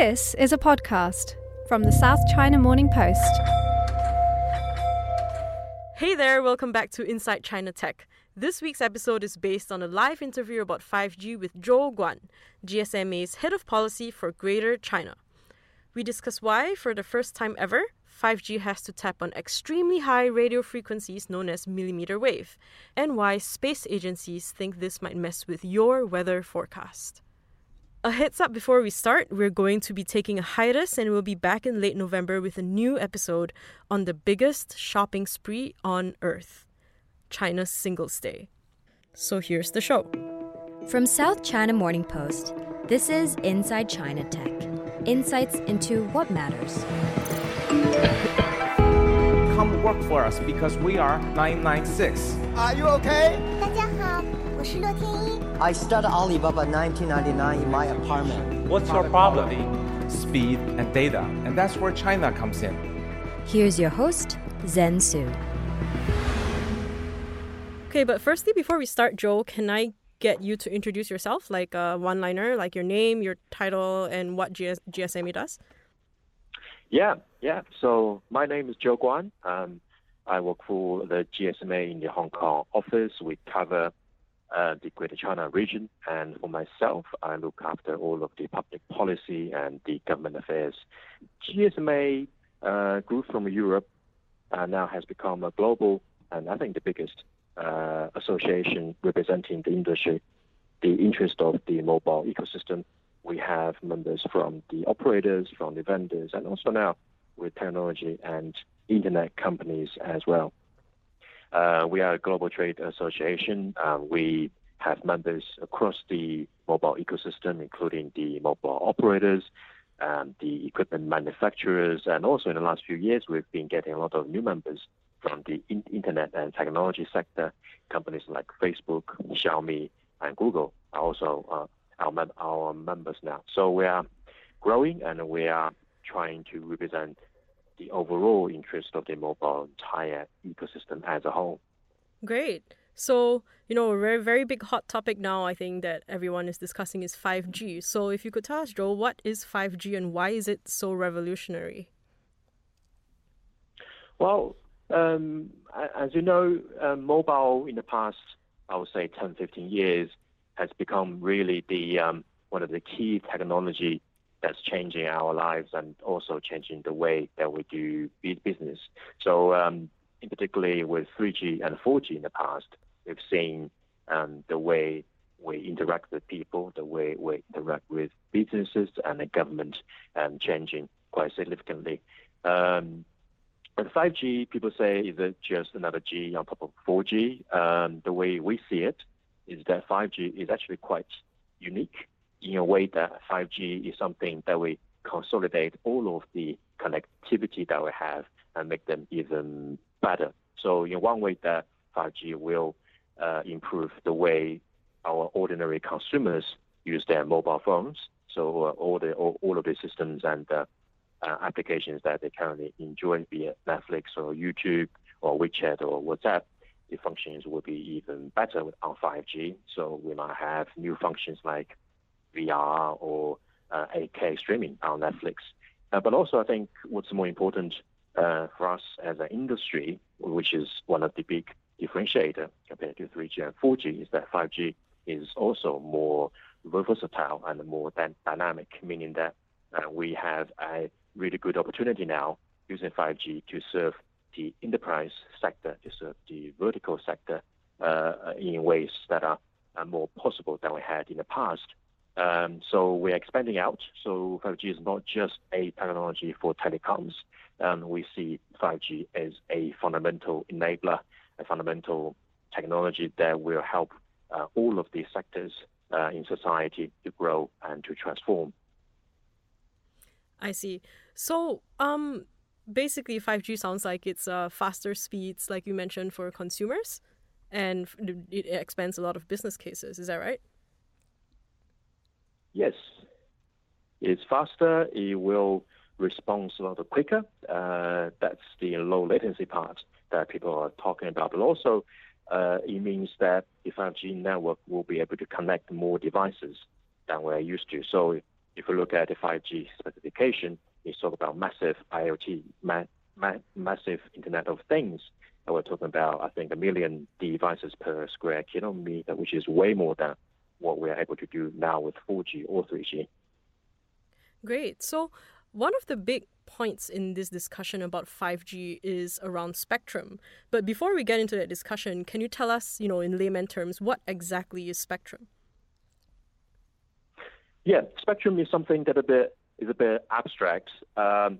This is a podcast from the South China Morning Post. Hey there, welcome back to Inside China Tech. This week's episode is based on a live interview about 5G with Joe Guan, GSMA's head of policy for Greater China. We discuss why, for the first time ever, 5G has to tap on extremely high radio frequencies known as millimeter wave, and why space agencies think this might mess with your weather forecast. A heads up before we start, we're going to be taking a hiatus and we'll be back in late November with a new episode on the biggest shopping spree on Earth China's Singles Day. So here's the show. From South China Morning Post, this is Inside China Tech insights into what matters. Come work for us because we are 996. Are you okay? I started Alibaba 1999 in my apartment. What's your problem? Speed and data, and that's where China comes in. Here's your host, Zen Soo. Okay, but firstly, before we start, Joel, can I get you to introduce yourself, like uh, a one liner, like your name, your title, and what GS- GSMA does? Yeah, yeah. So my name is Joe Guan. Um, I work for the GSMA in the Hong Kong office. We cover uh, the Greater China region, and for myself, I look after all of the public policy and the government affairs. GSMA uh, grew from Europe, uh, now has become a global, and I think the biggest uh, association representing the industry, the interest of the mobile ecosystem. We have members from the operators, from the vendors, and also now with technology and internet companies as well. Uh, we are a global trade association. Uh, we have members across the mobile ecosystem, including the mobile operators, um, the equipment manufacturers, and also in the last few years, we've been getting a lot of new members from the in- internet and technology sector. Companies like Facebook, Xiaomi, and Google are also uh, our, mem- our members now. So we are growing and we are trying to represent the overall interest of the mobile entire ecosystem as a whole. Great. So, you know, a very, very big hot topic now, I think, that everyone is discussing is 5G. So, if you could tell us, Joe, what is 5G and why is it so revolutionary? Well, um, as you know, uh, mobile in the past, I would say 10, 15 years, has become really the um, one of the key technology that's changing our lives and also changing the way that we do business. So, um, in particularly with 3G and 4G in the past, we've seen um, the way we interact with people, the way we interact with businesses and the government um, changing quite significantly. Um, and 5G, people say, is it just another G on top of 4G? Um, the way we see it is that 5G is actually quite unique in a way that 5G is something that we consolidate all of the connectivity that we have and make them even better. So in one way that 5G will uh, improve the way our ordinary consumers use their mobile phones. So uh, all the all, all, of the systems and uh, applications that they currently enjoy, be it Netflix or YouTube or WeChat or WhatsApp, the functions will be even better on 5G. So we might have new functions like VR or uh, 8K streaming on Netflix. Uh, but also, I think what's more important uh, for us as an industry, which is one of the big differentiator compared to 3G and 4G, is that 5G is also more versatile and more dynamic, meaning that uh, we have a really good opportunity now using 5G to serve the enterprise sector, to serve the vertical sector uh, in ways that are, are more possible than we had in the past. Um, so we're expanding out. So 5G is not just a technology for telecoms. Um, we see 5G as a fundamental enabler, a fundamental technology that will help uh, all of these sectors uh, in society to grow and to transform. I see. So, um, basically, 5G sounds like it's uh, faster speeds, like you mentioned, for consumers, and it expands a lot of business cases. Is that right? Yes. It's faster. It will respond a lot quicker. Uh, that's the low latency part that people are talking about. But also, uh, it means that the 5G network will be able to connect more devices than we're used to. So if you look at the 5G specification, it's talk about massive IoT, ma- ma- massive Internet of Things. And we're talking about, I think, a million devices per square kilometer, which is way more than what we're able to do now with 4G or 3G. Great. So one of the big points in this discussion about 5G is around spectrum. But before we get into that discussion, can you tell us, you know, in layman terms, what exactly is spectrum? Yeah, spectrum is something that a bit is a bit abstract. Um,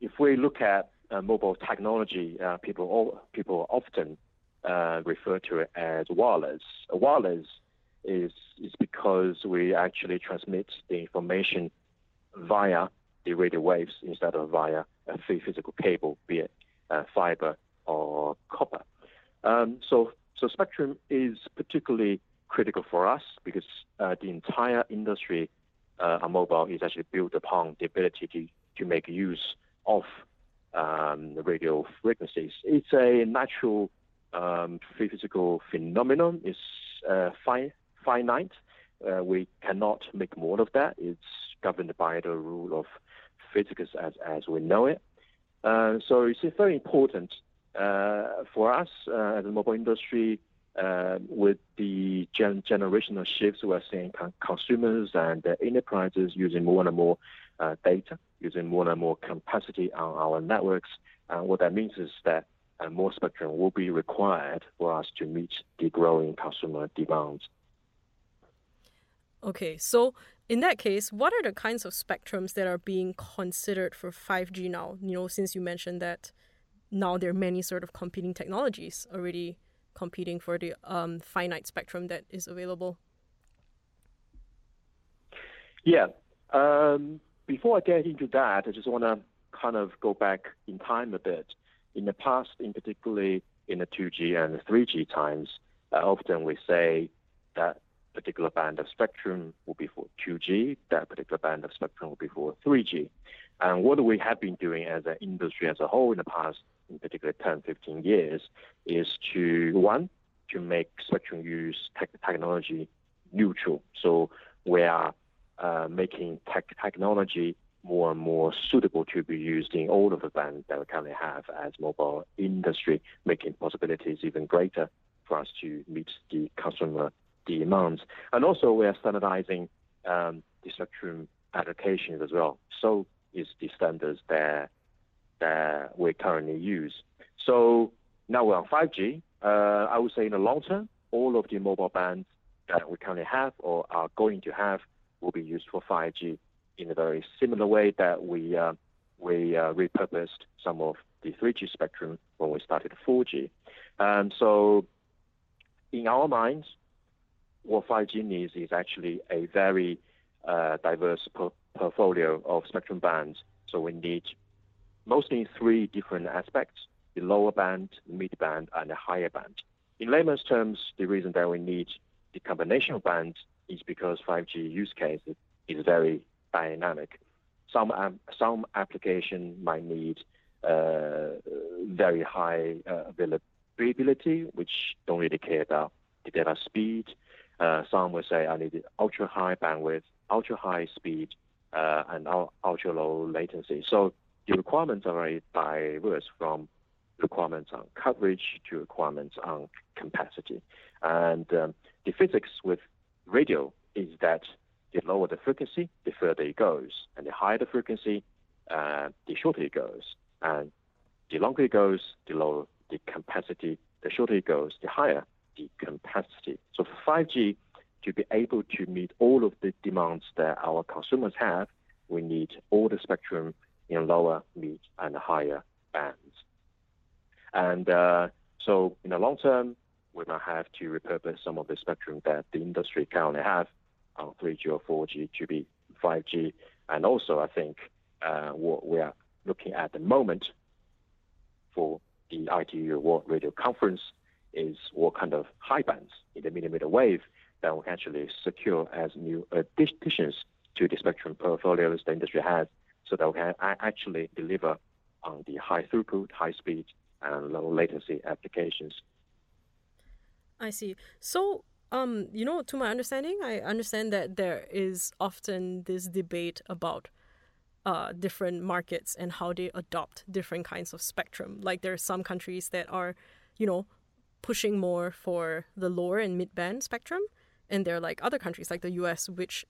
if we look at uh, mobile technology, uh, people all, people often uh, refer to it as wireless. wireless is is because we actually transmit the information via the radio waves instead of via a physical cable, be it uh, fiber or copper. Um, so, so spectrum is particularly critical for us because uh, the entire industry uh, mobile is actually built upon the ability to, to make use of um, radio frequencies. It's a natural um, physical phenomenon. It's uh, finite. Uh, we cannot make more of that. It's governed by the rule of physics as, as we know it. Uh, so it's very important uh, for us uh, as a mobile industry uh, with the gen- generational shifts we're seeing con- consumers and enterprises using more and more uh, data, using more and more capacity on our networks. And what that means is that uh, more spectrum will be required for us to meet the growing consumer demands. Okay, so in that case, what are the kinds of spectrums that are being considered for 5G now? You know, since you mentioned that now there are many sort of competing technologies already competing for the um, finite spectrum that is available. Yeah. Um, before I get into that, I just want to kind of go back in time a bit. In the past, in particularly in the 2G and the 3G times, uh, often we say that particular band of spectrum will be for 2G, that particular band of spectrum will be for 3G. And what we have been doing as an industry as a whole in the past, in particular 10, 15 years, is to, one, to make spectrum use tech technology neutral. So we are uh, making tech technology more and more suitable to be used in all of the bands that we currently have as mobile industry, making possibilities even greater for us to meet the consumer demands. And also, we are standardizing um, the spectrum allocations as well. So is the standards that that we currently use. So now we're on 5G. Uh, I would say in the long term, all of the mobile bands that we currently have or are going to have will be used for 5G in a very similar way that we uh, we uh, repurposed some of the 3G spectrum when we started 4G. And so, in our minds, what 5G needs is actually a very uh, diverse po- portfolio of spectrum bands. So we need mostly three different aspects, the lower band, the mid band, and the higher band. In layman's terms, the reason that we need the combination of bands is because 5G use case is very dynamic. Some, um, some application might need uh, very high uh, availability, which don't really care about the data speed, uh, some will say I need ultra high bandwidth, ultra high speed, uh, and ultra low latency. So the requirements are very diverse from requirements on coverage to requirements on capacity. And um, the physics with radio is that the lower the frequency, the further it goes, and the higher the frequency, uh, the shorter it goes. And the longer it goes, the lower the capacity, the shorter it goes, the higher the capacity. So for 5G to be able to meet all of the demands that our consumers have, we need all the spectrum in lower, mid, and higher bands. And uh, so in the long term, we might have to repurpose some of the spectrum that the industry currently have on 3G or 4G to be 5G. And also, I think uh, what we are looking at the moment for the ITU World Radio Conference is what kind of high bands in the millimeter wave that we can actually secure as new additions to the spectrum portfolios the industry has so that we can actually deliver on the high throughput, high speed, and low latency applications. I see. So, um, you know, to my understanding, I understand that there is often this debate about uh, different markets and how they adopt different kinds of spectrum. Like there are some countries that are, you know, pushing more for the lower and mid band spectrum, and there are like other countries like the U.S. which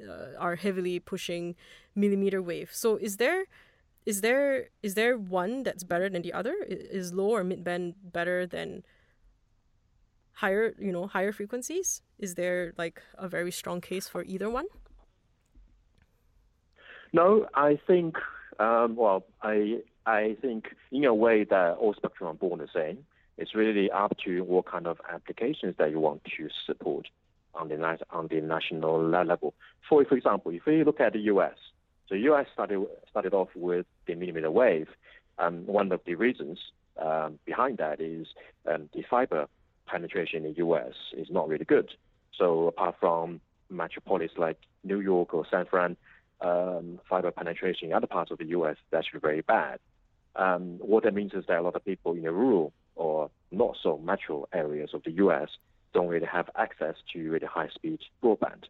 uh, are heavily pushing millimeter wave. So is there is there is there one that's better than the other? Is low or mid band better than higher you know higher frequencies? Is there like a very strong case for either one? No, I think um, well, I I think in a way that all spectrum are born the same. It's really up to what kind of applications that you want to support on the on the national level. For for example, if we look at the U.S., so U.S. started started off with the millimeter wave. Um, one of the reasons um, behind that is um, the fiber penetration in the U.S. is not really good. So apart from metropolis like New York or San Fran, um, fiber penetration in other parts of the U.S. is actually very bad. Um, what that means is that a lot of people in the rural or not so metro areas of the U.S. don't really have access to really high-speed broadband.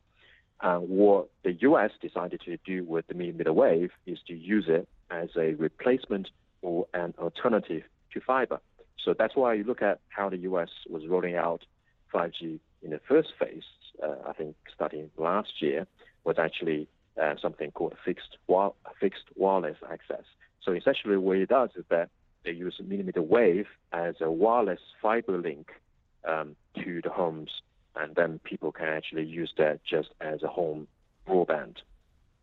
Uh, what the U.S. decided to do with the millimeter wave is to use it as a replacement or an alternative to fiber. So that's why you look at how the U.S. was rolling out 5G in the first phase. Uh, I think starting last year was actually uh, something called fixed fixed wireless access. So essentially, what it does is that they use millimeter wave as a wireless fiber link um, to the homes, and then people can actually use that just as a home broadband.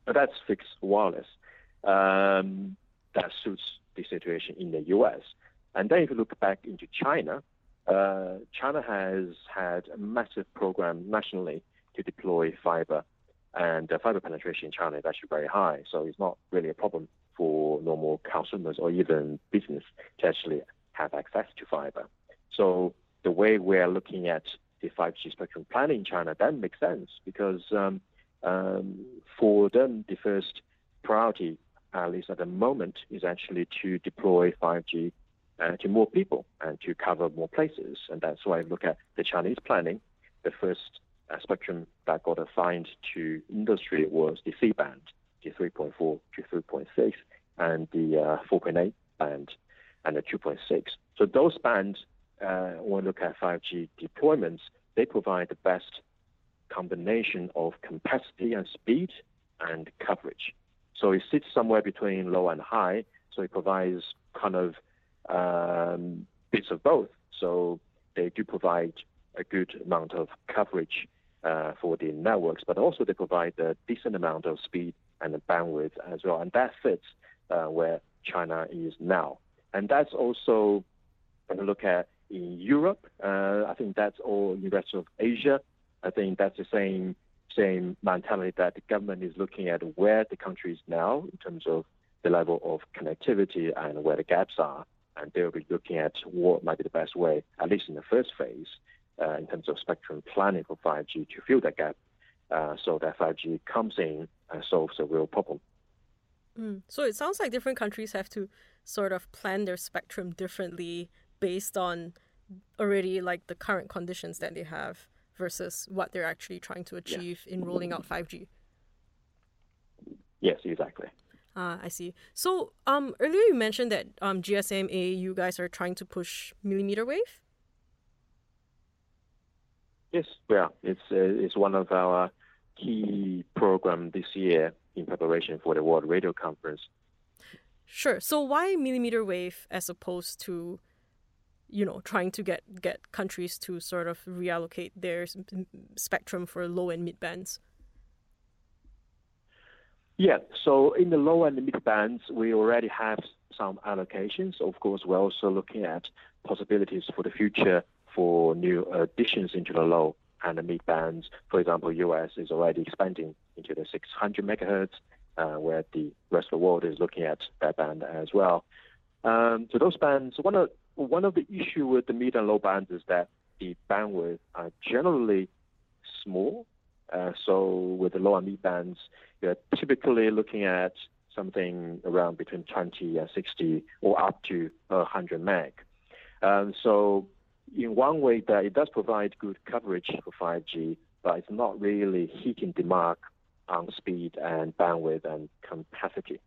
But that's fixed wireless. Um, that suits the situation in the U.S. And then if you look back into China, uh, China has had a massive program nationally to deploy fiber, and uh, fiber penetration in China is actually very high. So it's not really a problem for normal consumers or even business to actually have access to fiber. So the way we're looking at the 5G spectrum planning in China, that makes sense because um, um, for them, the first priority, at least at the moment, is actually to deploy 5G uh, to more people and to cover more places. And that's why I look at the Chinese planning. The first uh, spectrum that got assigned to industry was the C band, the 3.4 to 3.6, and the uh, 4.8 band, and the 2.6. So those bands uh, when we look at 5G deployments, they provide the best combination of capacity and speed and coverage. So it sits somewhere between low and high. So it provides kind of um, bits of both. So they do provide a good amount of coverage uh, for the networks, but also they provide a decent amount of speed and the bandwidth as well. And that fits uh, where China is now. And that's also, when you look at in Europe. Uh, I think that's all in the rest of Asia. I think that's the same same mentality that the government is looking at where the country is now in terms of the level of connectivity and where the gaps are, and they'll be looking at what might be the best way, at least in the first phase, uh, in terms of spectrum planning for 5G to fill that gap, uh, so that 5G comes in and solves a real problem. Mm. So it sounds like different countries have to sort of plan their spectrum differently based on already like the current conditions that they have versus what they're actually trying to achieve yeah. in rolling out 5G. Yes, exactly. Ah, I see. So, um, earlier you mentioned that um, GSMA, you guys are trying to push millimeter wave. Yes, yeah, it's uh, it's one of our key program this year in preparation for the World Radio Conference. Sure. So, why millimeter wave as opposed to you know trying to get get countries to sort of reallocate their spectrum for low and mid bands yeah so in the low and the mid bands we already have some allocations of course we're also looking at possibilities for the future for new additions into the low and the mid bands. For example, US is already expanding into the 600 megahertz, uh, where the rest of the world is looking at that band as well. Um, so those bands, one of one of the issue with the mid and low bands is that the bandwidth are generally small. Uh, so with the low and mid bands, you're typically looking at something around between 20 and 60 or up to 100 meg. Um, so in one way that it does provide good coverage for 5G, but it's not really hitting the mark on speed and bandwidth and capacity.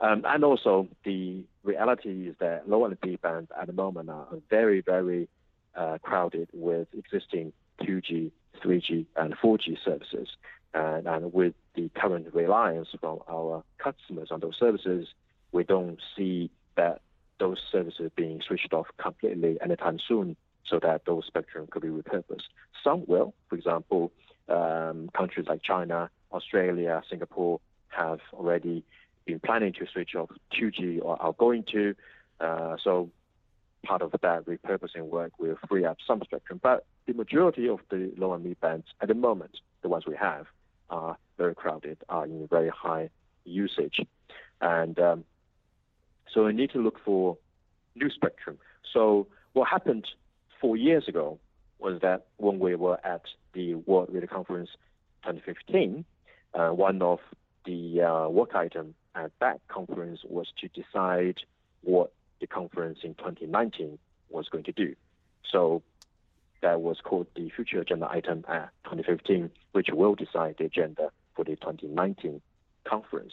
Um, and also, the reality is that low and mid bands at the moment are very, very uh, crowded with existing 2G, 3G, and 4G services. And, and with the current reliance from our customers on those services, we don't see that those services being switched off completely anytime soon so that those spectrum could be repurposed. Some will. For example, um, countries like China, Australia, Singapore have already been planning to switch off 2G or are going to. Uh, so part of that repurposing work will free up some spectrum. But the majority of the low and mid bands at the moment, the ones we have, are very crowded, are in very high usage. And um, so we need to look for new spectrum. So what happened four years ago was that when we were at the World Radio Conference 2015, uh, one of the uh, work item at that conference was to decide what the conference in 2019 was going to do. So that was called the future agenda item at 2015, which will decide the agenda for the 2019 conference.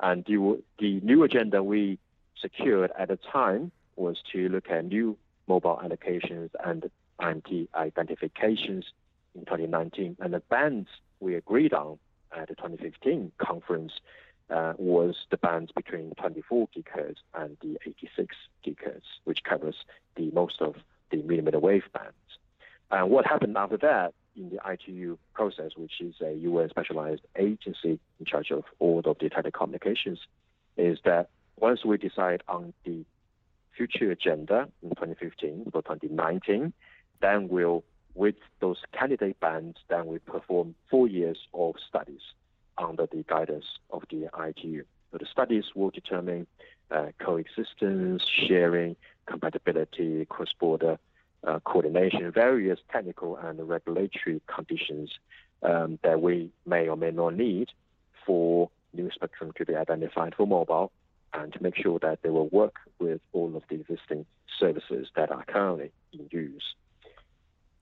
And the, the new agenda we secured at the time was to look at new mobile allocations and IMT identifications in 2019. And the bands we agreed on at the 2015 conference uh, was the bands between 24 gigahertz and the 86 gigahertz, which covers the most of the millimeter wave bands. And what happened after that in the ITU process, which is a UN specialized agency in charge of all of the telecommunications, is that once we decide on the future agenda in 2015 for 2019, then we'll, with those candidate bands, then we perform four years of studies under the guidance of the ITU. So the studies will determine uh, coexistence, sharing, compatibility, cross-border uh, coordination, various technical and regulatory conditions um, that we may or may not need for new spectrum to be identified for mobile and to make sure that they will work with all of the existing services that are currently in use.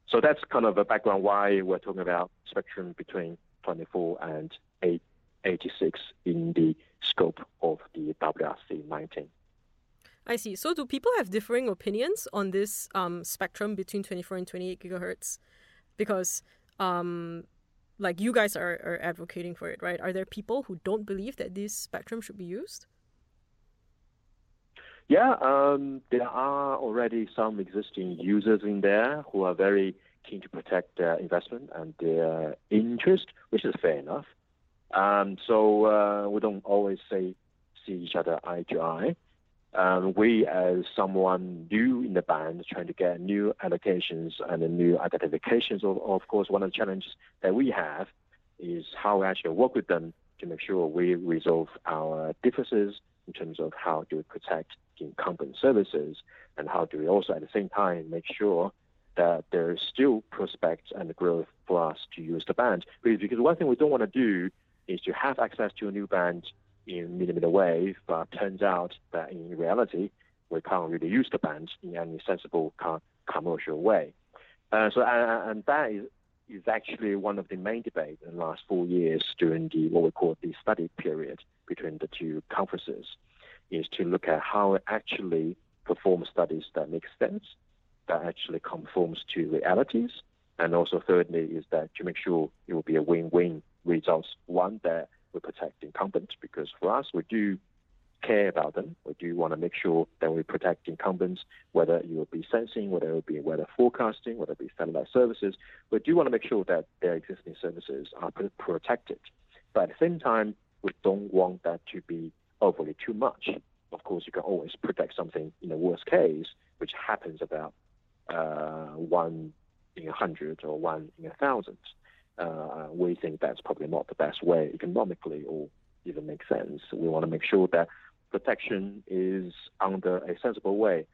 So that's kind of a background why we're talking about spectrum between 24 and 8, 86 in the scope of the WRC 19. I see. So do people have differing opinions on this um, spectrum between 24 and 28 gigahertz? Because um, like you guys are, are advocating for it, right? Are there people who don't believe that this spectrum should be used? Yeah, um, there are already some existing users in there who are very keen to protect their investment and their interest, which is fair enough. Um, so uh, we don't always say see each other eye to eye. Um, we, as someone new in the band, trying to get new allocations and new identifications, of, of course, one of the challenges that we have is how we actually work with them to make sure we resolve our differences in terms of how do we protect incumbent services and how do we also at the same time make sure that there is still prospects and growth for us to use the band. Because one thing we don't want to do is to have access to a new band in millimeter wave, but turns out that in reality, we can't really use the band in any sensible commercial way. Uh, so, and, and that is, is actually one of the main debates in the last four years during the what we call the study period between the two conferences, is to look at how actually perform studies that make sense, that actually conforms to realities, and also thirdly is that to make sure it will be a win-win results. One that we protect incumbents because for us we do care about them. We do want to make sure that we protect incumbents, whether it will be sensing, whether it will be weather forecasting, whether it be satellite services. We do want to make sure that their existing services are protected. But at the same time, we don't want that to be overly too much. Of course, you can always protect something in the worst case, which happens about uh, one in a hundred or one in a thousand. Uh, we think that's probably not the best way economically or even make sense. We want to make sure that protection is under a sensible way.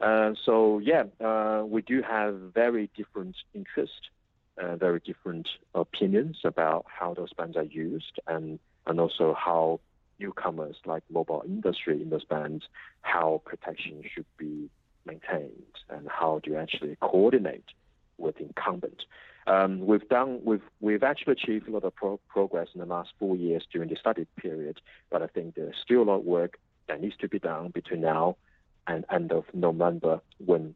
Uh, so yeah, uh, we do have very different interests, uh, very different opinions about how those bands are used, and and also how newcomers like mobile industry in those bands, how protection should be maintained, and how do you actually coordinate with incumbent. Um, we've done we've we've actually achieved a lot of pro- progress in the last four years during the study period, but I think there's still a lot of work that needs to be done between now and end of November when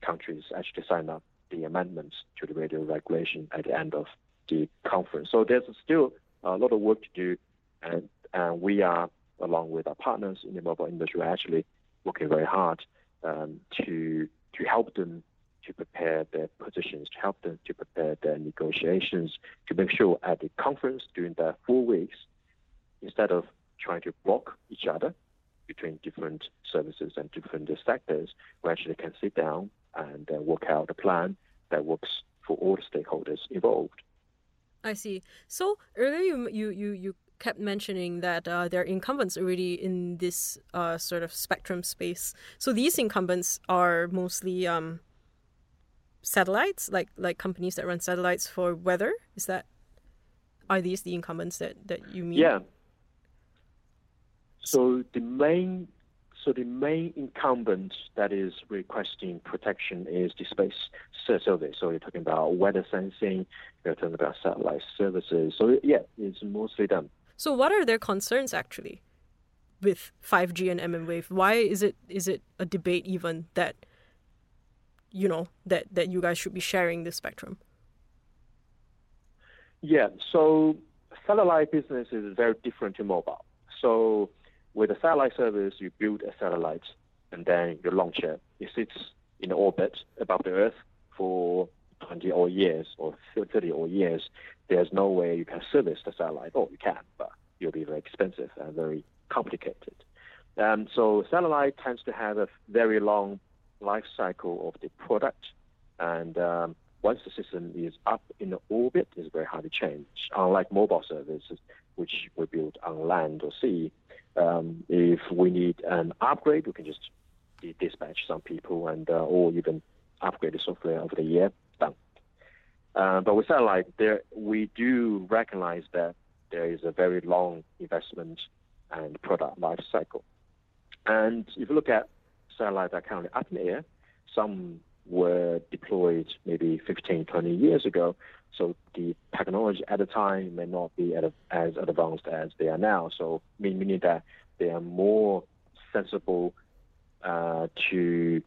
countries actually sign up the amendments to the radio regulation at the end of the conference. So there's still a lot of work to do, and, and we are, along with our partners in the mobile industry, actually working very hard um, to to help them to prepare their positions, to help them to prepare their negotiations, to make sure at the conference during the four weeks, instead of trying to block each other between different services and different sectors, we actually can sit down and uh, work out a plan that works for all the stakeholders involved. I see. So earlier you you you, you kept mentioning that uh, there are incumbents already in this uh, sort of spectrum space. So these incumbents are mostly um, satellites, like like companies that run satellites for weather. Is that are these the incumbents that that you mean? Yeah. So the main so the main incumbent that is requesting protection is the space service. So you're talking about weather sensing, you're talking about satellite services. So yeah, it's mostly them. So what are their concerns actually with 5G and mmWave? Why is it is it a debate even that you know that that you guys should be sharing the spectrum? Yeah, so satellite business is very different to mobile. So with a satellite service, you build a satellite and then you launch it. It sits in orbit above the Earth for 20 or years or 30 or years. There's no way you can service the satellite. Oh, you can, but it'll be very expensive and very complicated. Um, so satellite tends to have a very long life cycle of the product. And um, once the system is up in the orbit, it's very hard to change. Unlike mobile services, which we build on land or sea, um, if we need an upgrade, we can just dispatch some people and uh, or even upgrade the software over the year. Done. Uh, but with satellite, there we do recognize that there is a very long investment and product life cycle. And if you look at satellites are currently up in the air. Some were deployed maybe 15, 20 years ago. So the technology at the time may not be as advanced as they are now. So meaning that they are more sensible uh, to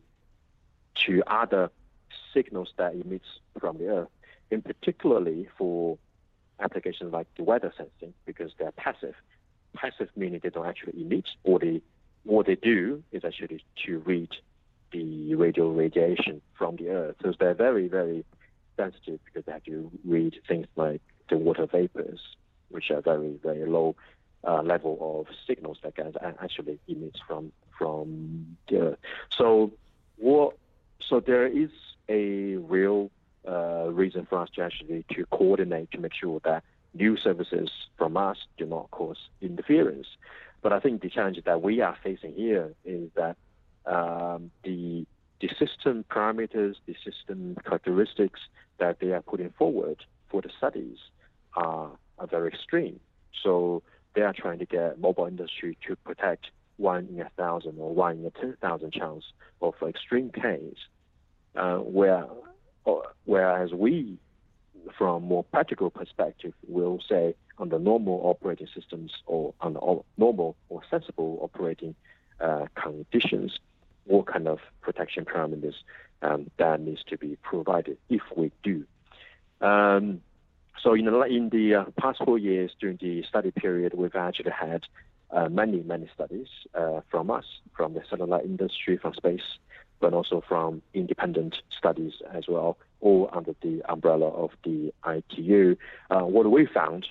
to other signals that emits from the Earth, in particularly for applications like the weather sensing, because they're passive. Passive meaning they don't actually emit, or they what they do is actually to read the radio radiation from the Earth. So they're very, very sensitive because they have to read things like the water vapors, which are very, very low uh, level of signals that can actually emit from from the Earth. So what? So there is a real uh, reason for us to actually to coordinate to make sure that new services from us do not cause interference. But I think the challenge that we are facing here is that um, the the system parameters, the system characteristics that they are putting forward for the studies are, are very extreme. So they are trying to get mobile industry to protect one in a thousand or one in a ten thousand chance of extreme case, uh, where whereas we, from more practical perspective, we'll say under normal operating systems or under normal or sensible operating uh, conditions, what kind of protection parameters um, that needs to be provided if we do. Um, so in the, in the uh, past four years during the study period, we've actually had uh, many, many studies uh, from us, from the satellite industry, from space, but also from independent studies as well, all under the umbrella of the ITU. Uh, what we found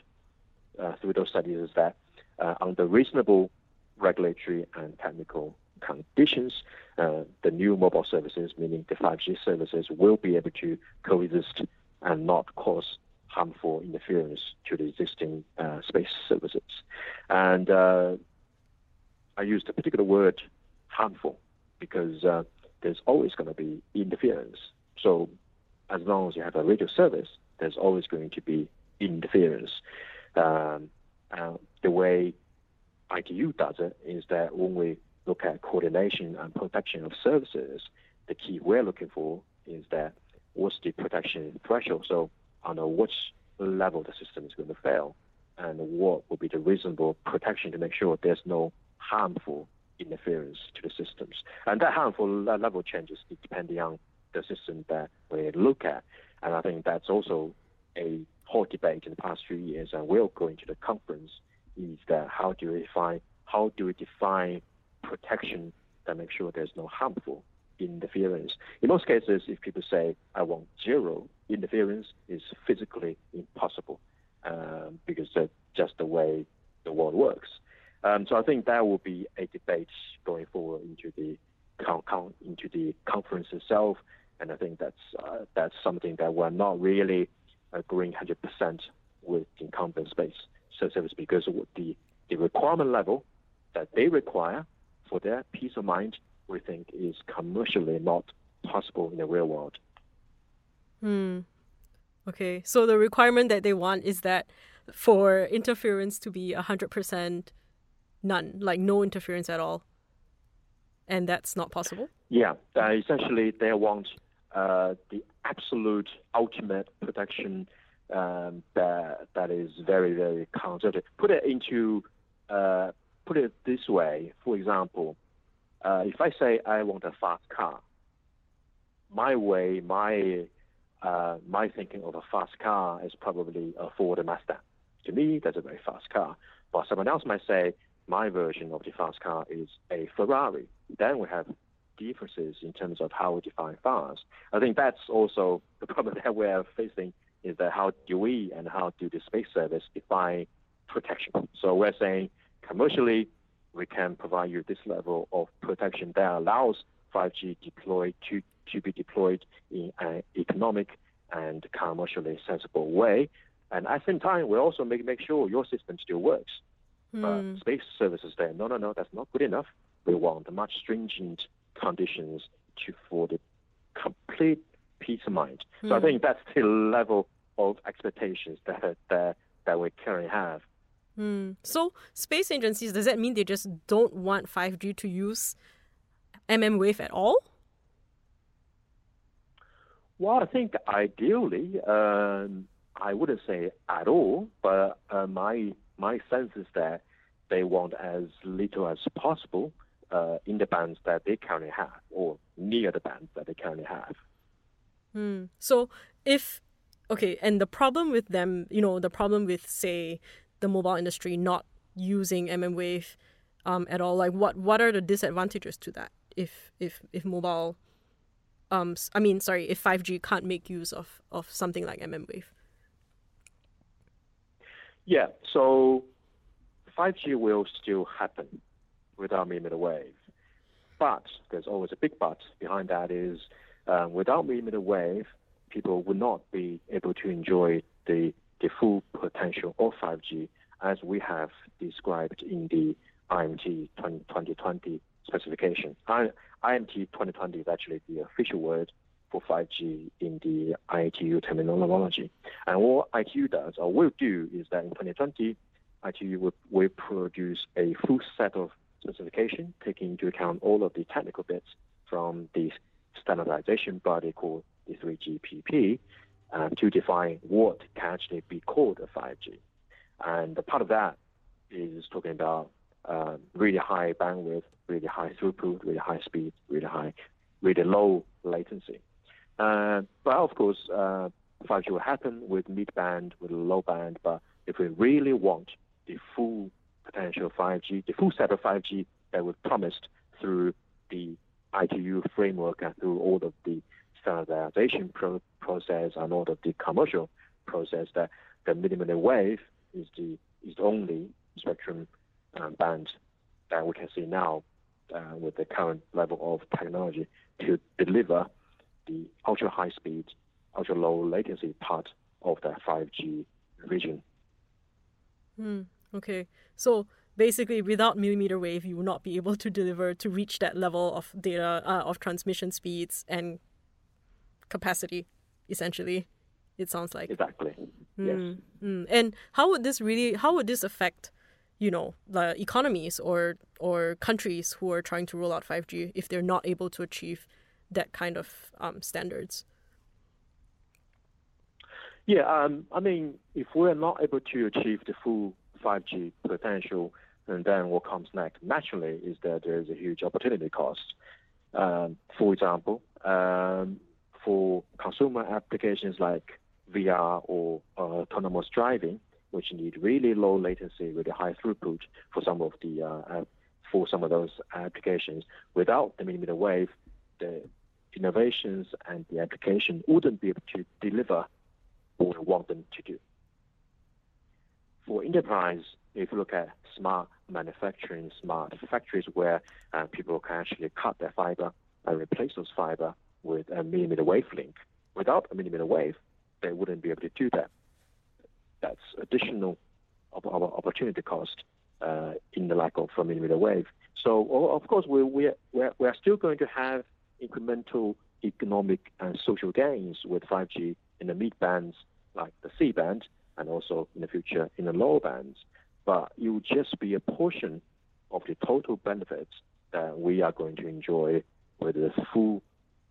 uh, through those studies is that uh, under reasonable regulatory and technical conditions, uh, the new mobile services, meaning the 5G services, will be able to coexist and not cause harmful interference to the existing uh, space services. And I used a particular word, harmful, because there's always going to be interference. So as long as you have a radio service, there's always going to be interference. Um, uh, the way ITU does it is that when we look at coordination and protection of services, the key we're looking for is that what's the protection threshold? So on which level the system is going to fail, and what will be the reasonable protection to make sure there's no harmful interference to the systems. And that harmful level changes depending on the system that we look at. And I think that's also a hot debate in the past few years, and we'll go into the conference, is that how do we define how do we define protection that makes sure there's no harmful interference. In most cases, if people say, I want zero interference, is physically impossible um, because that's just the way the world works. Um, so I think that will be a debate going forward into the into the conference itself, and I think that's uh, that's something that we're not really agreeing 100% with incumbent space service because the the requirement level that they require for their peace of mind we think is commercially not possible in the real world. Hmm. Okay, so the requirement that they want is that for interference to be 100% none, like no interference at all. And that's not possible? Yeah, uh, essentially they want uh, the absolute ultimate protection um, that that is very very conservative. Put it into uh, put it this way. For example, uh, if I say I want a fast car, my way, my uh, my thinking of a fast car is probably a Ford Mustang. To me, that's a very fast car. But someone else might say my version of the fast car is a Ferrari. Then we have differences in terms of how we define fast. I think that's also the problem that we're facing is that how do we and how do the space service define protection? So we're saying commercially we can provide you this level of protection that allows 5G deployed to, to be deployed in an economic and commercially sensible way. And at the same time, we also make, make sure your system still works. Mm. But hmm. space services there, no, no, no, that's not good enough. We want a much stringent conditions to, for the complete peace of mind. Mm. So I hmm. think that's the level of expectations that, that, that we currently have Hmm. So space agencies, does that mean they just don't want 5G to use MM wave at all? Well, I think ideally, um, I wouldn't say at all, but uh, my my sense is that they want as little as possible uh, in the bands that they currently have, or near the bands that they currently have. Hmm. So if okay, and the problem with them, you know, the problem with say the mobile industry not using mm wave um, at all like what what are the disadvantages to that if if if mobile um i mean sorry if 5g can't make use of of something like mm wave yeah so 5g will still happen without millimeter wave but there's always a big but behind that is um, without millimeter wave people would not be able to enjoy the the full potential of 5G as we have described in the IMT 2020 specification. I, IMT 2020 is actually the official word for 5G in the ITU terminology. And what ITU does or will do is that in 2020, ITU will, will produce a full set of specification taking into account all of the technical bits from the standardization body called the 3GPP um, to define what can actually be called a 5G. And the part of that is talking about uh, really high bandwidth, really high throughput, really high speed, really high, really low latency. Uh, but of course, uh, 5G will happen with mid band, with low band. But if we really want the full potential 5G, the full set of 5G that was promised through the ITU framework and through all of the standardization pro- process and all of the commercial process that the millimeter wave is the is the only spectrum um, band that we can see now uh, with the current level of technology to deliver the ultra high speed, ultra low latency part of the 5G vision. Hmm. Okay, so basically, without millimeter wave, you will not be able to deliver to reach that level of data uh, of transmission speeds and capacity, essentially. It sounds like exactly. Mm, yes. Mm. And how would this really? How would this affect? you know the economies or or countries who are trying to roll out 5G if they're not able to achieve that kind of um, standards? Yeah, um, I mean, if we're not able to achieve the full 5G potential, and then what comes next naturally is that there is a huge opportunity cost. Um, for example, um, for consumer applications like VR or uh, autonomous driving, which need really low latency, really high throughput for some of the uh, for some of those applications. Without the millimeter wave, the innovations and the application wouldn't be able to deliver what we want them to do. For enterprise, if you look at smart manufacturing, smart factories where uh, people can actually cut their fiber and replace those fiber with a millimeter wave link. Without a millimeter wave, they wouldn't be able to do that that's additional opportunity cost uh, in the lack of a millimeter wave. So, of course, we, we, we're, we're still going to have incremental economic and social gains with 5G in the mid bands like the C band and also in the future in the low bands. But it will just be a portion of the total benefits that we are going to enjoy with the full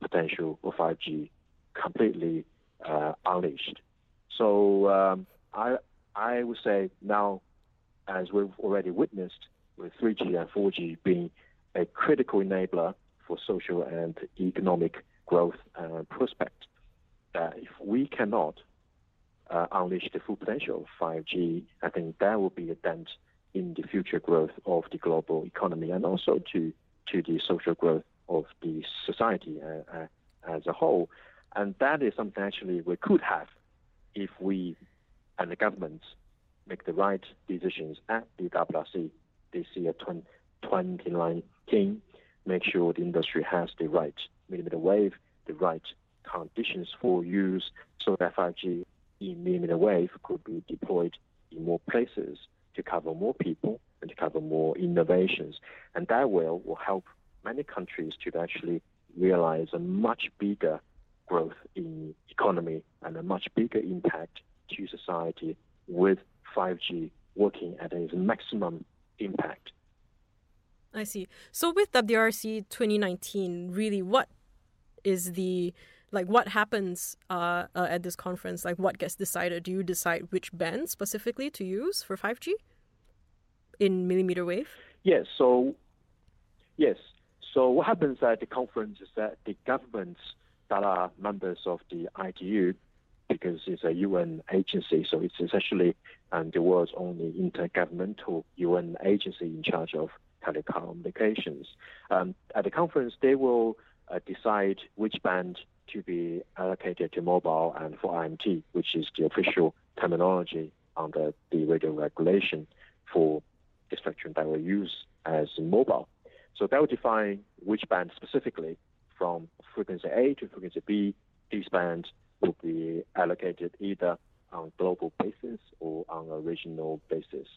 potential of 5G completely uh, unleashed. So um, I I would say now, as we've already witnessed with 3G and 4G being a critical enabler for social and economic growth and prospect, that if we cannot uh, unleash the full potential of 5G, I think that will be a dent in the future growth of the global economy and also to to the social growth of the society uh, uh, as a whole. And that is something actually we could have if we and the governments make the right decisions at the WRC this year 2019, make sure the industry has the right millimeter wave, the right conditions for use so that 5G in millimeter wave could be deployed in more places to cover more people and to cover more innovations. And that will, will help many countries to actually realize a much bigger growth in economy and a much bigger impact to society with 5G working at its maximum impact. I see. So with WRC 2019, really, what is the like what happens uh, uh, at this conference? Like what gets decided? Do you decide which band specifically to use for 5G in millimeter wave? Yes. So yes. So what happens at the conference is that the governments that are members of the ITU because it's a UN agency, so it's essentially um, the world's only intergovernmental UN agency in charge of telecommunications. Um, at the conference, they will uh, decide which band to be allocated to mobile and for IMT, which is the official terminology under the radio regulation for the spectrum that we use as mobile. So that will define which band specifically from frequency A to frequency B, these bands will be allocated either on global basis or on a regional basis,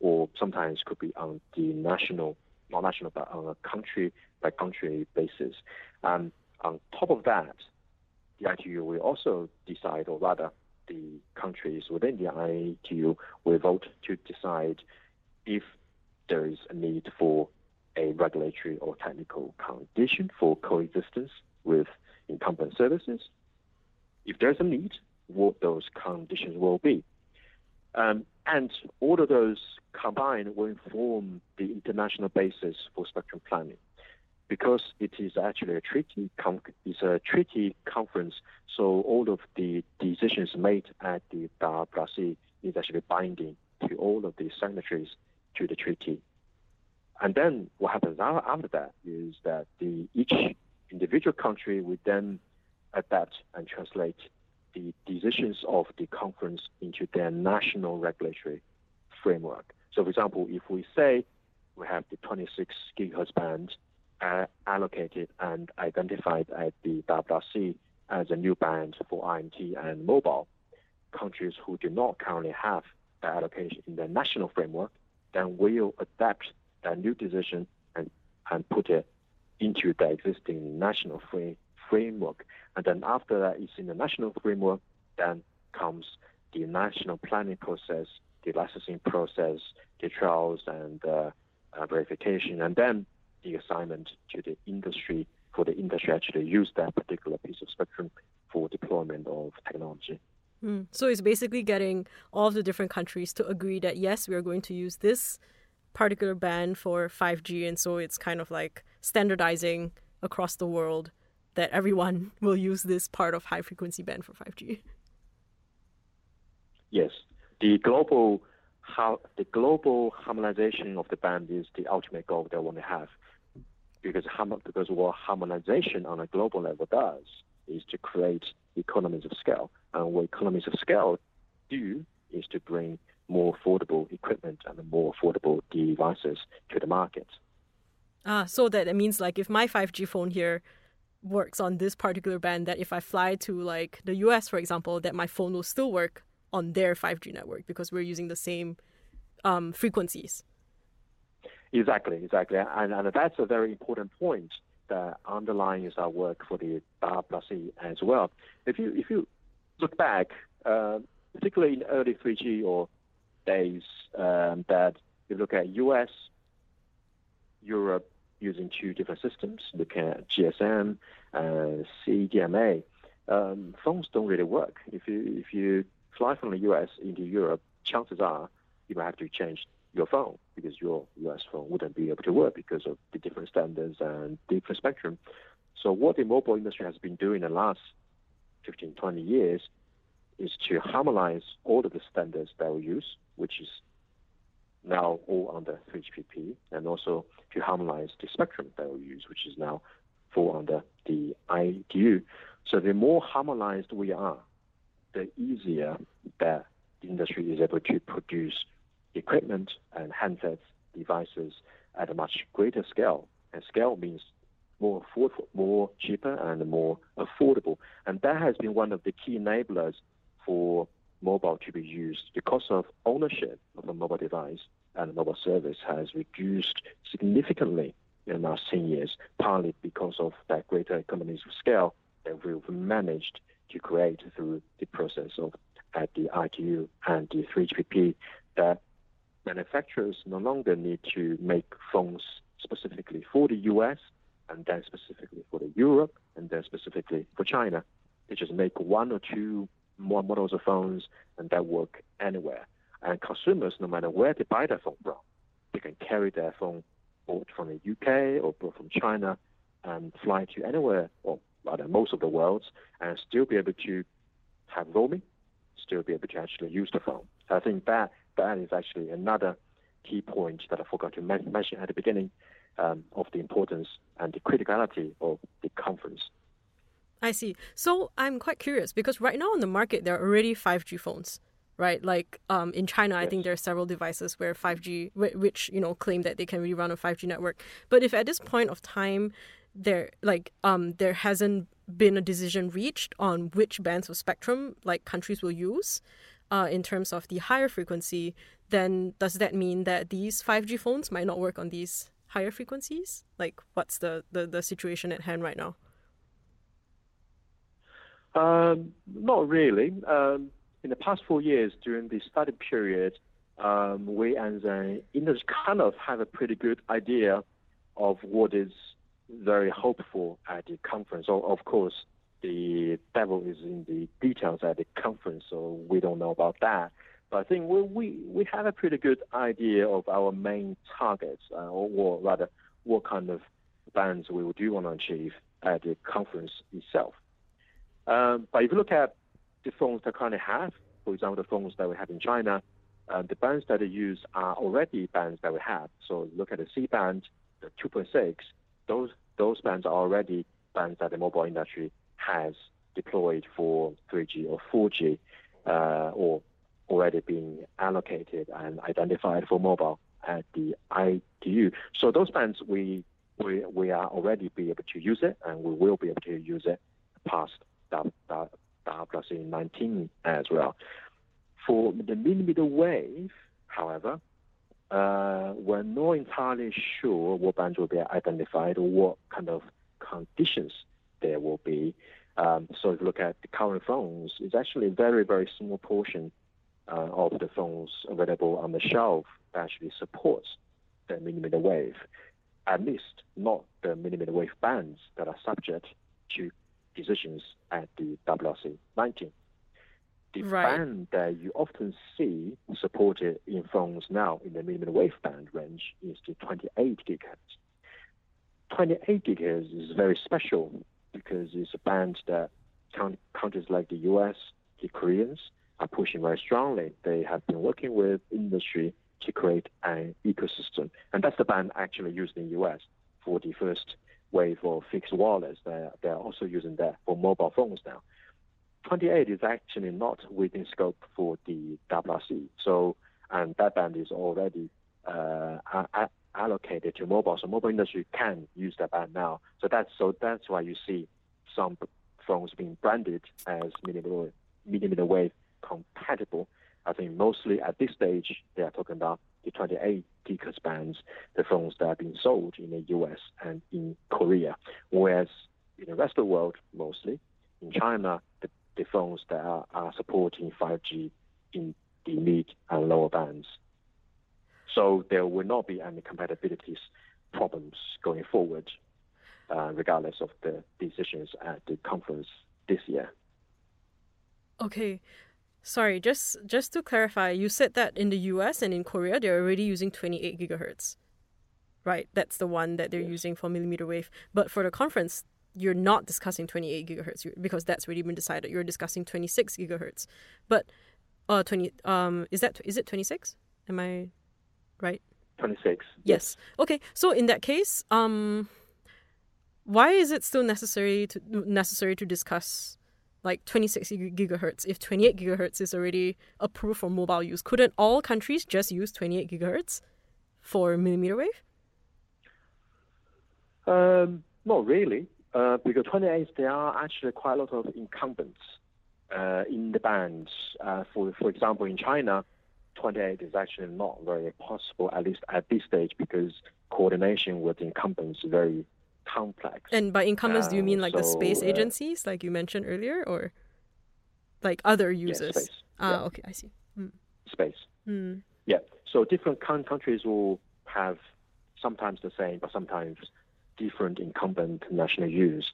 or sometimes could be on the national, not national, but on a country by country basis. And on top of that, the ITU will also decide, or rather, the countries within the ITU will vote to decide if there is a need for a regulatory or technical condition for coexistence with incumbent services if there's a need, what those conditions will be. Um, and all of those combined will inform the international basis for spectrum planning. Because it is actually a treaty, it's a treaty conference, so all of the decisions made at the uh, WRC is actually binding to all of the signatories to the treaty. And then what happens after that is that the, each individual country would then adapt and translate the decisions of the conference into their national regulatory framework. So, for example, if we say we have the 26 gigahertz band uh, allocated and identified at the WRC as a new band for IMT and mobile. Countries who do not currently have the allocation in the national framework then will adapt that new decision and, and put it into the existing national frame, framework. And then after that, it's in the national framework, then comes the national planning process, the licensing process, the trials and uh, uh, verification, and then the assignment to the industry for the industry actually use that particular piece of spectrum for deployment of technology. Mm. So it's basically getting all of the different countries to agree that yes, we are going to use this particular band for 5G, and so it's kind of like standardizing across the world that everyone will use this part of high frequency band for 5G. Yes, the global how the global harmonization of the band is the ultimate goal that we want to have, because because what harmonization on a global level does is to create economies of scale, and what economies of scale do is to bring more affordable equipment and more affordable devices to the market. Ah, so that it means like if my 5G phone here works on this particular band, that if I fly to like the US, for example, that my phone will still work on their 5G network because we're using the same um, frequencies. Exactly, exactly. And, and that's a very important point that underlines our work for the WRC as well. If you, if you look back, uh, particularly in early 3G or days, um, that you look at US, Europe using two different systems, looking at GSM, and CDMA, um, phones don't really work. If you, if you fly from the US into Europe, chances are you might have to change your phone because your US phone wouldn't be able to work because of the different standards and different spectrum. So what the mobile industry has been doing in the last 15, 20 years is to harmonize all of the standards that we use, which is now all under 3GPP, and also to harmonize the spectrum that we use, which is now fall under the ITU. So the more harmonized we are, the easier that the industry is able to produce equipment and handsets, devices at a much greater scale. And scale means more affordable, more cheaper and more affordable. And that has been one of the key enablers for mobile to be used. The cost of ownership of a mobile device and mobile service has reduced significantly in the last 10 years, partly because of that greater economies of scale that we've managed to create through the process of at the ITU and the 3GPP that manufacturers no longer need to make phones specifically for the US and then specifically for the Europe and then specifically for China. They just make one or two more models of phones and that work anywhere. And consumers, no matter where they buy their phone from, they can carry their phone bought from the UK or both from China and fly to anywhere or rather most of the world and still be able to have roaming, still be able to actually use the phone. I think that that is actually another key point that I forgot to mention at the beginning um, of the importance and the criticality of the conference. I see. So I'm quite curious because right now on the market there are already 5G phones, right? Like um, in China, yes. I think there are several devices where 5G, which you know claim that they can really run a 5G network. But if at this point of time there like um there hasn't been a decision reached on which bands of spectrum like countries will use uh, in terms of the higher frequency, then does that mean that these 5G phones might not work on these higher frequencies? Like, what's the, the, the situation at hand right now? Um, not really. Um, in the past four years, during the study period, um, we as an industry kind of have a pretty good idea of what is very hopeful at the conference. So, of course, the devil is in the details at the conference, so we don't know about that. But I think we we, we have a pretty good idea of our main targets, uh, or, rather, what kind of bands we do want to achieve at the conference itself. Um, but if you look at the phones that currently have, for example, the phones that we have in China, uh, the bands that they use are already bands that we have. So look at the C band, the 2.6, those those bands are already bands that the mobile industry has deployed for 3G or 4G uh, or already being allocated and identified for mobile at the ITU. So those bands we we, we are already be able to use it, and we will be able to use it past WRC 19 as well. For the millimeter wave, however, uh, we're not entirely sure what bands will be identified or what kind of conditions there will be. Um, so if you look at the current phones, it's actually a very, very small portion uh, of the phones available on the shelf that actually supports the millimeter wave, at least not the millimeter wave bands that are subject to decisions at the WRC 19. The Right. band that you often see supported in phones now in the millimeter wave band range is the 28 gigahertz. 28 gigahertz is very special because it's a band that countries like the US, the Koreans are pushing very strongly. They have been working with industry to create an ecosystem. And that's the band actually used in the US for the first wave of fixed wireless. They're, they're also using that for mobile phones now. 28 is actually not within scope for the WRC. So, and that band is already uh, allocated to mobile. So mobile industry can use that band now. So that's so that's why you see some phones being branded as millimeter millimeter wave compatible. I think mostly at this stage they are talking about the 28 gigahertz bands, the phones that are being sold in the US and in Korea. Whereas in the rest of the world, mostly in China, the, the phones that are, are supporting 5G in the mid and lower bands. So there will not be any compatibilities problems going forward, uh, regardless of the decisions at the conference this year. Okay. Sorry, just just to clarify, you said that in the US and in Korea they're already using 28 gigahertz. Right? That's the one that they're using for millimeter wave. But for the conference, you're not discussing 28 gigahertz because that's already been decided. You're discussing 26 gigahertz. But uh 20 um is that is it 26? Am I right? 26. Yes. Okay. So in that case, um, why is it still necessary to necessary to discuss like 26 gigahertz if 28 gigahertz is already approved for mobile use? Couldn't all countries just use 28 gigahertz for millimeter wave? Um, not really, uh, because 28 there are actually quite a lot of incumbents uh, in the bands. Uh, for for example, in China, 28 is actually not very possible, at least at this stage, because coordination with incumbents is very complex. And by incumbents, do you mean like the so, space uh, agencies, like you mentioned earlier, or like other users? space. Ah, Yeah. okay, I see. Mm. space. Mm. Yeah. So different coun- countries will have sometimes the same, but sometimes different incumbent national use.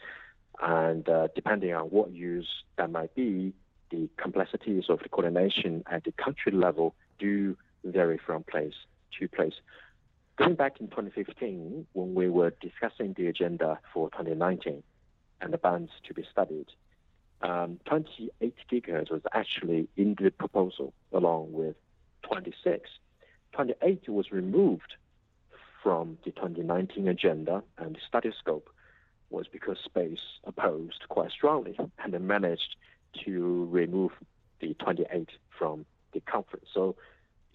And uh, depending on what use that might be, the complexities of the coordination at the country level do vary from place to place. Going back in 2015, when we were discussing the agenda for 2019 and the bands to be studied, um, 28 gigahertz was actually in the proposal along with 26. 28 was removed from the 2019 agenda and the study scope was because space opposed quite strongly and they managed to remove the 28 from the conference. So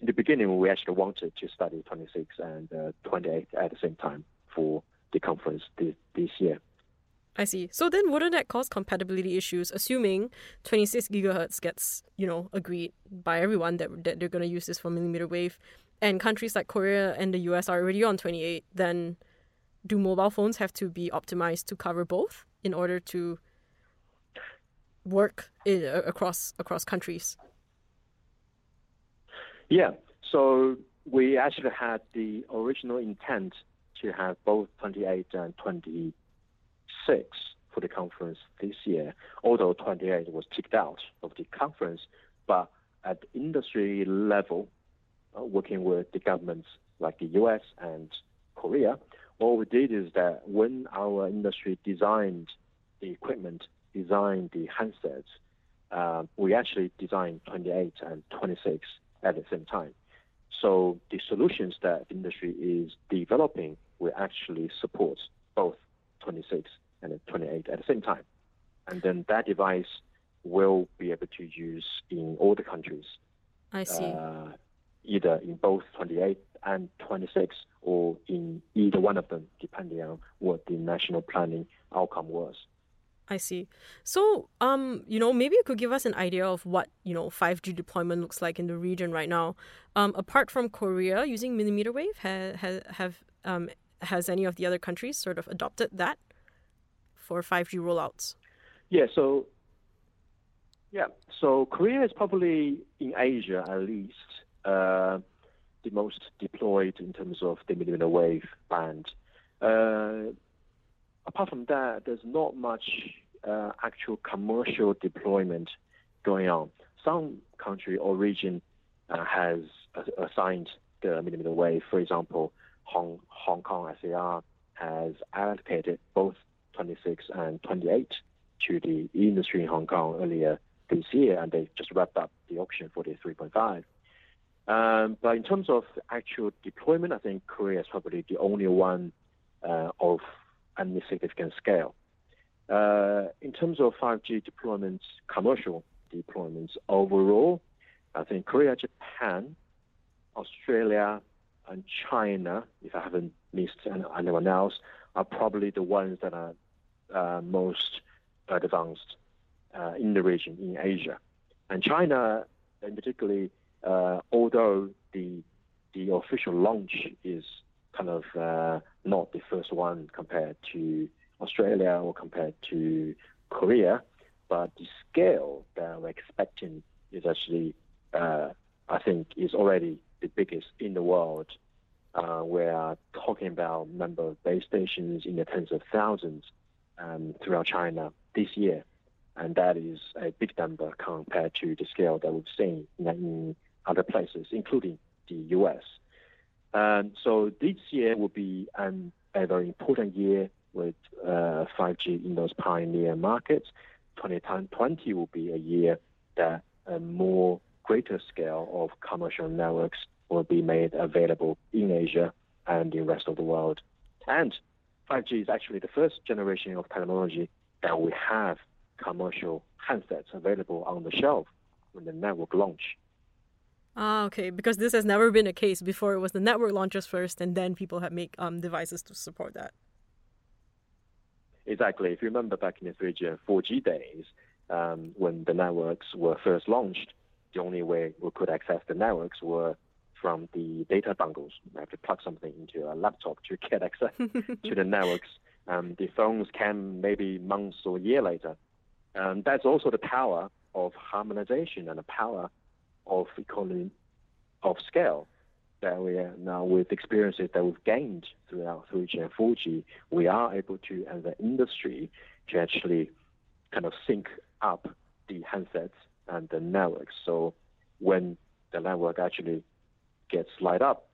in the beginning, we actually wanted to study 26 and uh, 28 at the same time for the conference this, this year. I see. So then wouldn't that cause compatibility issues, assuming 26 gigahertz gets, you know, agreed by everyone that, that they're going to use this for millimeter wave, and countries like Korea and the US are already on 28, then do mobile phones have to be optimized to cover both in order to work in, uh, across across countries? Yeah. So we actually had the original intent to have both 28 and 26 for the conference this year, although 28 was kicked out of the conference. But at industry level, uh, working with the governments like the US and Korea, what we did is that when our industry designed the equipment, designed the handsets, uh, we actually designed 28 and 26 at the same time. So the solutions that industry is developing will actually support both 26 and 28 at the same time. And then that device will be able to use in all the countries I see. uh, either in both 28 and 26 or in either one of them, depending on what the national planning outcome was. I see. So, um, you know, maybe you could give us an idea of what you know 5G deployment looks like in the region right now. Um, apart from Korea using millimeter wave, ha- ha- have um, has any of the other countries sort of adopted that for 5G rollouts? Yeah. So, yeah. So Korea is probably in Asia at least uh, the most deployed in terms of the millimeter wave band. Uh, apart from that, there's not much uh, actual commercial deployment going on. Some country or region uh, has assigned the millimeter wave. For example, Hong, Hong Kong SAR has allocated both 26 and 28 to the industry in Hong Kong earlier this year, and they just wrapped up the auction for the 3.5. Um, but in terms of actual deployment, I think Korea is probably the only one uh, of any significant scale. Uh, in terms of 5G deployments, commercial deployments overall, I think Korea, Japan, Australia, and China, if I haven't missed anyone else, are probably the ones that are uh, most advanced uh, in the region, in Asia. And China, in particularly, uh, although the the official launch is kind of uh, not the first one compared to Australia or compared to Korea, but the scale that we're expecting is actually, uh, I think, is already the biggest in the world. Uh, we are talking about number of base stations in the tens of thousands um, throughout China this year, and that is a big number compared to the scale that we've seen in other places, including the U.S. Um, so this year will be an, a very important year with uh, 5G in those pioneer markets. 2020 will be a year that a more greater scale of commercial networks will be made available in Asia and the rest of the world. And 5G is actually the first generation of technology that we have commercial handsets available on the shelf when the network launch. Ah, okay. Because this has never been a case before. It was the network launchers first, and then people have make um, devices to support that. Exactly. If you remember back in the 3G and 4G days, um, when the networks were first launched, the only way we could access the networks were from the data dongles. You have to plug something into a laptop to get access to the networks. Um, the phones came maybe months or a year later. Um, that's also the power of harmonization and the power of economy of scale that we are now with experiences that we've gained throughout 3G and 4G, we are able to, as an industry, to actually kind of sync up the handsets and the networks. So when the network actually gets light up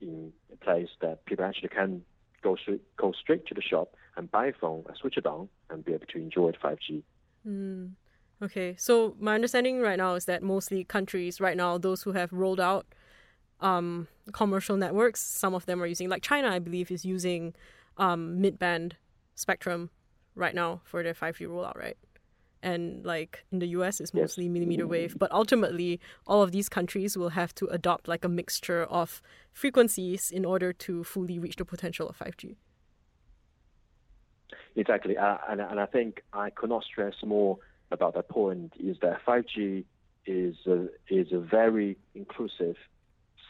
in a place that people actually can go straight, go straight to the shop and buy a phone and switch it on and be able to enjoy 5G. Mm. Okay, so my understanding right now is that mostly countries right now, those who have rolled out um, commercial networks, some of them are using, like China, I believe, is using um, mid-band spectrum right now for their 5G rollout, right? And like in the US, it's mostly yes. millimeter wave. But ultimately, all of these countries will have to adopt like a mixture of frequencies in order to fully reach the potential of 5G. Exactly, uh, and, and I think I could not stress more about that point is that 5G is a, is a very inclusive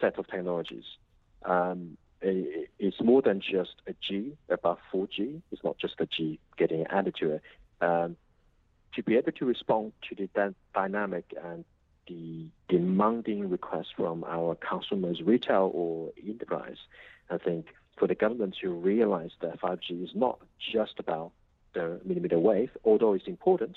set of technologies. Um, it, it's more than just a G above 4G. It's not just a G getting added to it. Um, to be able to respond to the dynamic and the demanding requests from our consumers, retail or enterprise, I think for the government to realize that 5G is not just about the millimeter wave, although it's important,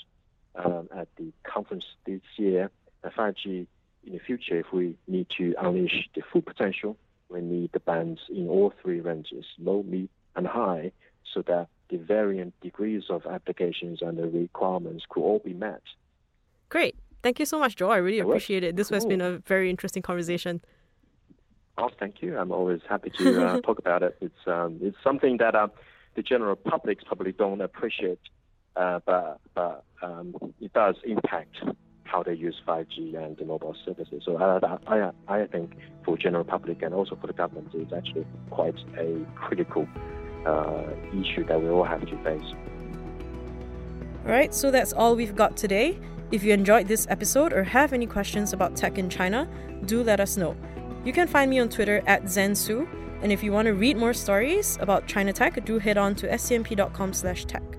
um, at the conference this year, 5G in the future, if we need to unleash the full potential, we need the bands in all three ranges, low, mid, and high, so that the varying degrees of applications and the requirements could all be met. Great. Thank you so much, Joe. I really appreciate it. This cool. has been a very interesting conversation. Oh, thank you. I'm always happy to uh, talk about it. It's um, it's something that uh, the general public probably don't appreciate, uh, but but um, it does impact how they use 5G and the mobile services. So I, I, I think for general public and also for the government, it's actually quite a critical uh, issue that we all have to face. Right, so that's all we've got today. If you enjoyed this episode or have any questions about tech in China, do let us know. You can find me on Twitter at ZenSoo, and if you want to read more stories about China Tech, do head on to scmp.com slash tech.